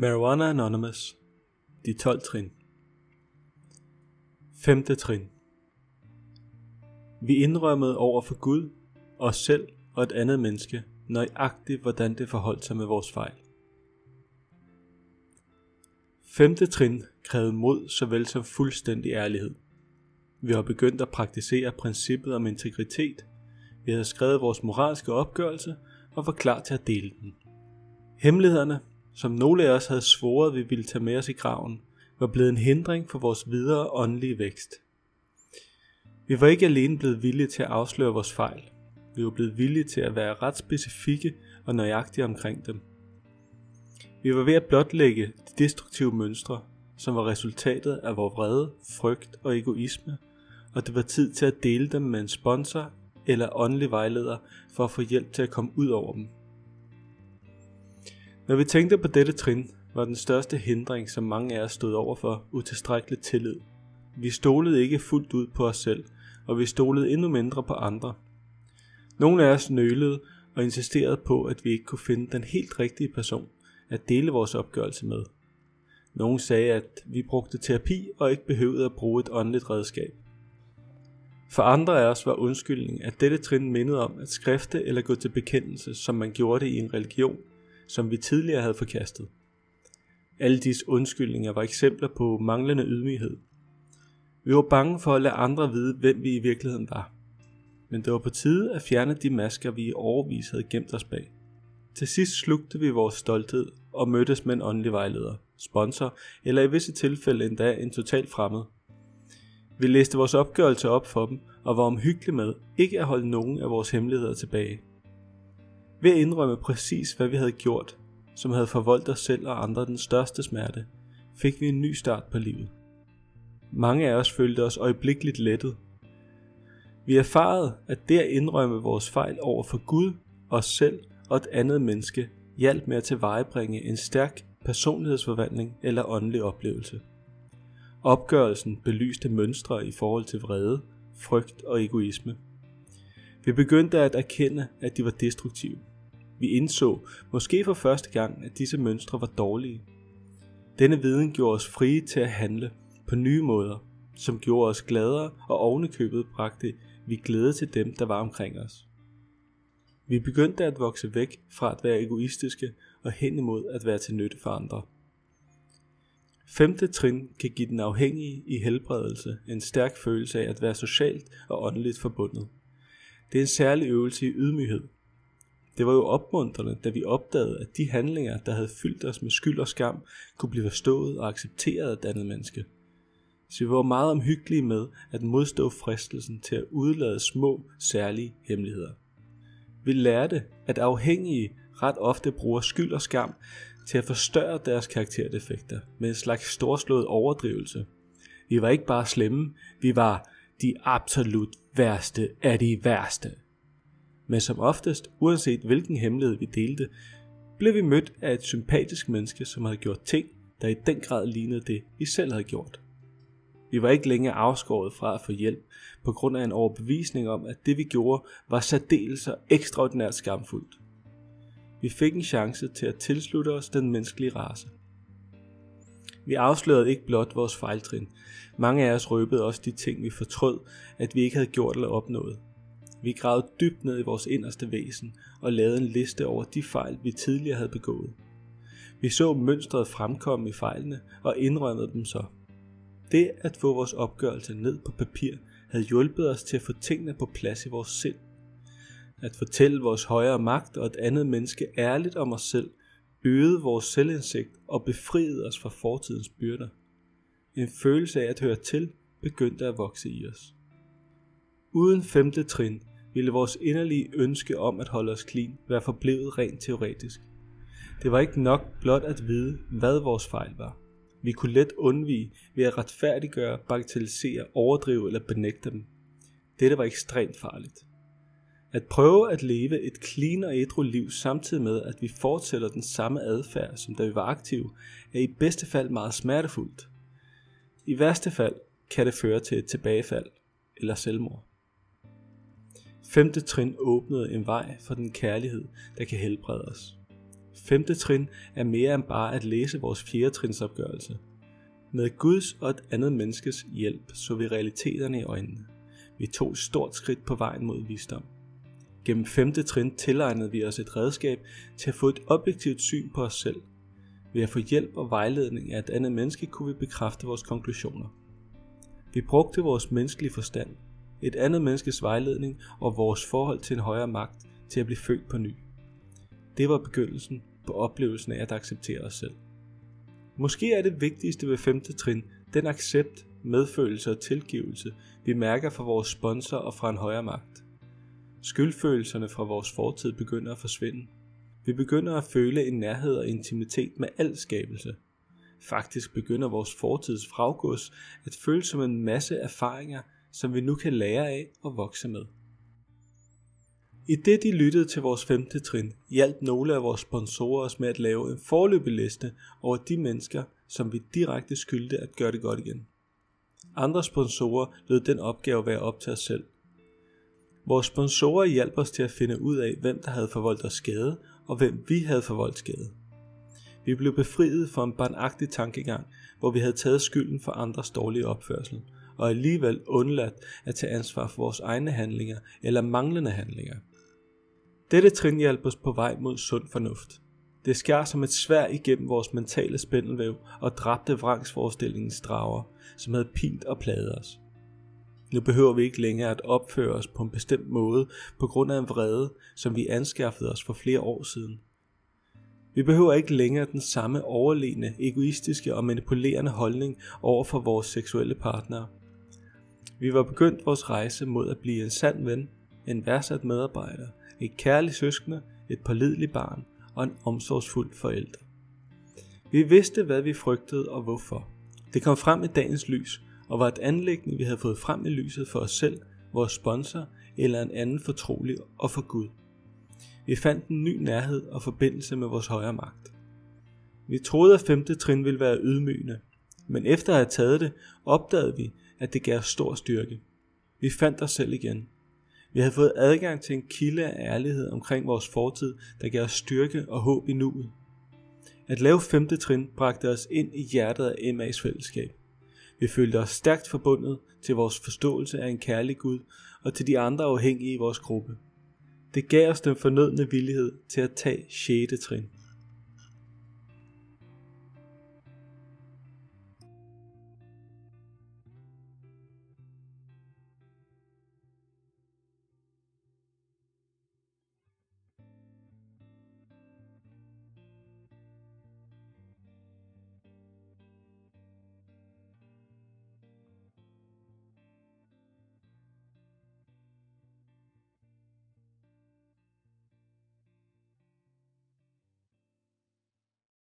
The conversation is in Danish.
Marijuana Anonymous De 12 trin 5. trin Vi indrømmede over for Gud, os selv og et andet menneske, nøjagtigt hvordan det forholdt sig med vores fejl. 5. trin krævede mod såvel som fuldstændig ærlighed. Vi har begyndt at praktisere princippet om integritet. Vi havde skrevet vores moralske opgørelse og var klar til at dele den. Hemmelighederne som nogle af os havde svoret, vi ville tage med os i graven, var blevet en hindring for vores videre åndelige vækst. Vi var ikke alene blevet villige til at afsløre vores fejl. Vi var blevet villige til at være ret specifikke og nøjagtige omkring dem. Vi var ved at blotlægge de destruktive mønstre, som var resultatet af vores vrede, frygt og egoisme, og det var tid til at dele dem med en sponsor eller åndelig vejleder for at få hjælp til at komme ud over dem. Når vi tænkte på dette trin, var den største hindring, som mange af os stod over for, utilstrækkelig tillid. Vi stolede ikke fuldt ud på os selv, og vi stolede endnu mindre på andre. Nogle af os nølede og insisterede på, at vi ikke kunne finde den helt rigtige person at dele vores opgørelse med. Nogle sagde, at vi brugte terapi og ikke behøvede at bruge et åndeligt redskab. For andre af os var undskyldning, at dette trin mindede om at skrifte eller gå til bekendelse, som man gjorde det i en religion, som vi tidligere havde forkastet. Alle disse undskyldninger var eksempler på manglende ydmyghed. Vi var bange for at lade andre vide, hvem vi i virkeligheden var. Men det var på tide at fjerne de masker, vi i overvis havde gemt os bag. Til sidst slugte vi vores stolthed og mødtes med en åndelig vejleder, sponsor eller i visse tilfælde endda en total fremmed. Vi læste vores opgørelse op for dem og var omhyggelige med ikke at holde nogen af vores hemmeligheder tilbage. Ved at indrømme præcis, hvad vi havde gjort, som havde forvoldt os selv og andre den største smerte, fik vi en ny start på livet. Mange af os følte os øjeblikkeligt lettet. Vi erfarede, at det at indrømme vores fejl over for Gud, os selv og et andet menneske hjalp med at tilvejebringe en stærk personlighedsforvandling eller åndelig oplevelse. Opgørelsen belyste mønstre i forhold til vrede, frygt og egoisme. Vi begyndte at erkende, at de var destruktive. Vi indså, måske for første gang, at disse mønstre var dårlige. Denne viden gjorde os frie til at handle på nye måder, som gjorde os gladere og ovenikøbet bragte vi glæde til dem, der var omkring os. Vi begyndte at vokse væk fra at være egoistiske og hen imod at være til nytte for andre. Femte trin kan give den afhængige i helbredelse en stærk følelse af at være socialt og åndeligt forbundet. Det er en særlig øvelse i ydmyghed, det var jo opmuntrende, da vi opdagede, at de handlinger, der havde fyldt os med skyld og skam, kunne blive forstået og accepteret af et andet menneske. Så vi var meget omhyggelige med at modstå fristelsen til at udlade små, særlige hemmeligheder. Vi lærte, at afhængige ret ofte bruger skyld og skam til at forstørre deres karakterdefekter med en slags storslået overdrivelse. Vi var ikke bare slemme, vi var de absolut værste af de værste men som oftest, uanset hvilken hemmelighed vi delte, blev vi mødt af et sympatisk menneske, som havde gjort ting, der i den grad lignede det, vi selv havde gjort. Vi var ikke længere afskåret fra at få hjælp, på grund af en overbevisning om, at det vi gjorde var særdeles og ekstraordinært skamfuldt. Vi fik en chance til at tilslutte os den menneskelige race. Vi afslørede ikke blot vores fejltrin. Mange af os røbede også de ting, vi fortrød, at vi ikke havde gjort eller opnået. Vi gravede dybt ned i vores inderste væsen og lavede en liste over de fejl, vi tidligere havde begået. Vi så mønstret fremkomme i fejlene og indrømmede dem så. Det at få vores opgørelse ned på papir havde hjulpet os til at få tingene på plads i vores sind. At fortælle vores højere magt og et andet menneske ærligt om os selv øgede vores selvindsigt og befriede os fra fortidens byrder. En følelse af at høre til begyndte at vokse i os. Uden femte trin ville vores inderlige ønske om at holde os clean være forblevet rent teoretisk. Det var ikke nok blot at vide, hvad vores fejl var. Vi kunne let undvige ved at retfærdiggøre, bagatellisere, overdrive eller benægte dem. Dette var ekstremt farligt. At prøve at leve et clean og ædru liv samtidig med, at vi fortsætter den samme adfærd, som da vi var aktive, er i bedste fald meget smertefuldt. I værste fald kan det føre til et tilbagefald eller selvmord. Femte trin åbnede en vej for den kærlighed, der kan helbrede os. Femte trin er mere end bare at læse vores fjerde trinsopgørelse. Med Guds og et andet menneskes hjælp så vi realiteterne i øjnene. Vi tog et stort skridt på vejen mod visdom. Gennem femte trin tilegnede vi os et redskab til at få et objektivt syn på os selv. Ved at få hjælp og vejledning af et andet menneske kunne vi bekræfte vores konklusioner. Vi brugte vores menneskelige forstand, et andet menneskes vejledning og vores forhold til en højere magt til at blive født på ny. Det var begyndelsen på oplevelsen af at acceptere os selv. Måske er det vigtigste ved femte trin den accept, medfølelse og tilgivelse, vi mærker fra vores sponsor og fra en højere magt. Skyldfølelserne fra vores fortid begynder at forsvinde. Vi begynder at føle en nærhed og intimitet med al skabelse. Faktisk begynder vores fortids fraggods at føles som en masse erfaringer, som vi nu kan lære af og vokse med. I det de lyttede til vores femte trin, hjalp nogle af vores sponsorer os med at lave en forløbig liste over de mennesker, som vi direkte skyldte at gøre det godt igen. Andre sponsorer lød den opgave være op til os selv. Vores sponsorer hjalp os til at finde ud af, hvem der havde forvoldt os skade, og hvem vi havde forvoldt skade. Vi blev befriet fra en barnagtig tankegang, hvor vi havde taget skylden for andres dårlige opførsel, og alligevel undladt at tage ansvar for vores egne handlinger eller manglende handlinger. Dette trin hjalp os på vej mod sund fornuft. Det skar som et svær igennem vores mentale spændelvæv og dræbte vrangsforestillingens drager, som havde pint og plaget os. Nu behøver vi ikke længere at opføre os på en bestemt måde på grund af en vrede, som vi anskaffede os for flere år siden. Vi behøver ikke længere den samme overlegne, egoistiske og manipulerende holdning over for vores seksuelle partnere. Vi var begyndt vores rejse mod at blive en sand ven, en værdsat medarbejder, et kærligt søskende, et pålideligt barn og en omsorgsfuld forælder. Vi vidste, hvad vi frygtede og hvorfor. Det kom frem i dagens lys, og var et anlæggende, vi havde fået frem i lyset for os selv, vores sponsor eller en anden fortrolig og for Gud. Vi fandt en ny nærhed og forbindelse med vores højre magt. Vi troede, at femte trin ville være ydmygende, men efter at have taget det, opdagede vi, at det gav stor styrke. Vi fandt os selv igen. Vi havde fået adgang til en kilde af ærlighed omkring vores fortid, der gav os styrke og håb i nuet. At lave femte trin bragte os ind i hjertet af MA's fællesskab. Vi følte os stærkt forbundet til vores forståelse af en kærlig Gud og til de andre afhængige i vores gruppe. Det gav os den fornødne villighed til at tage 6. trin.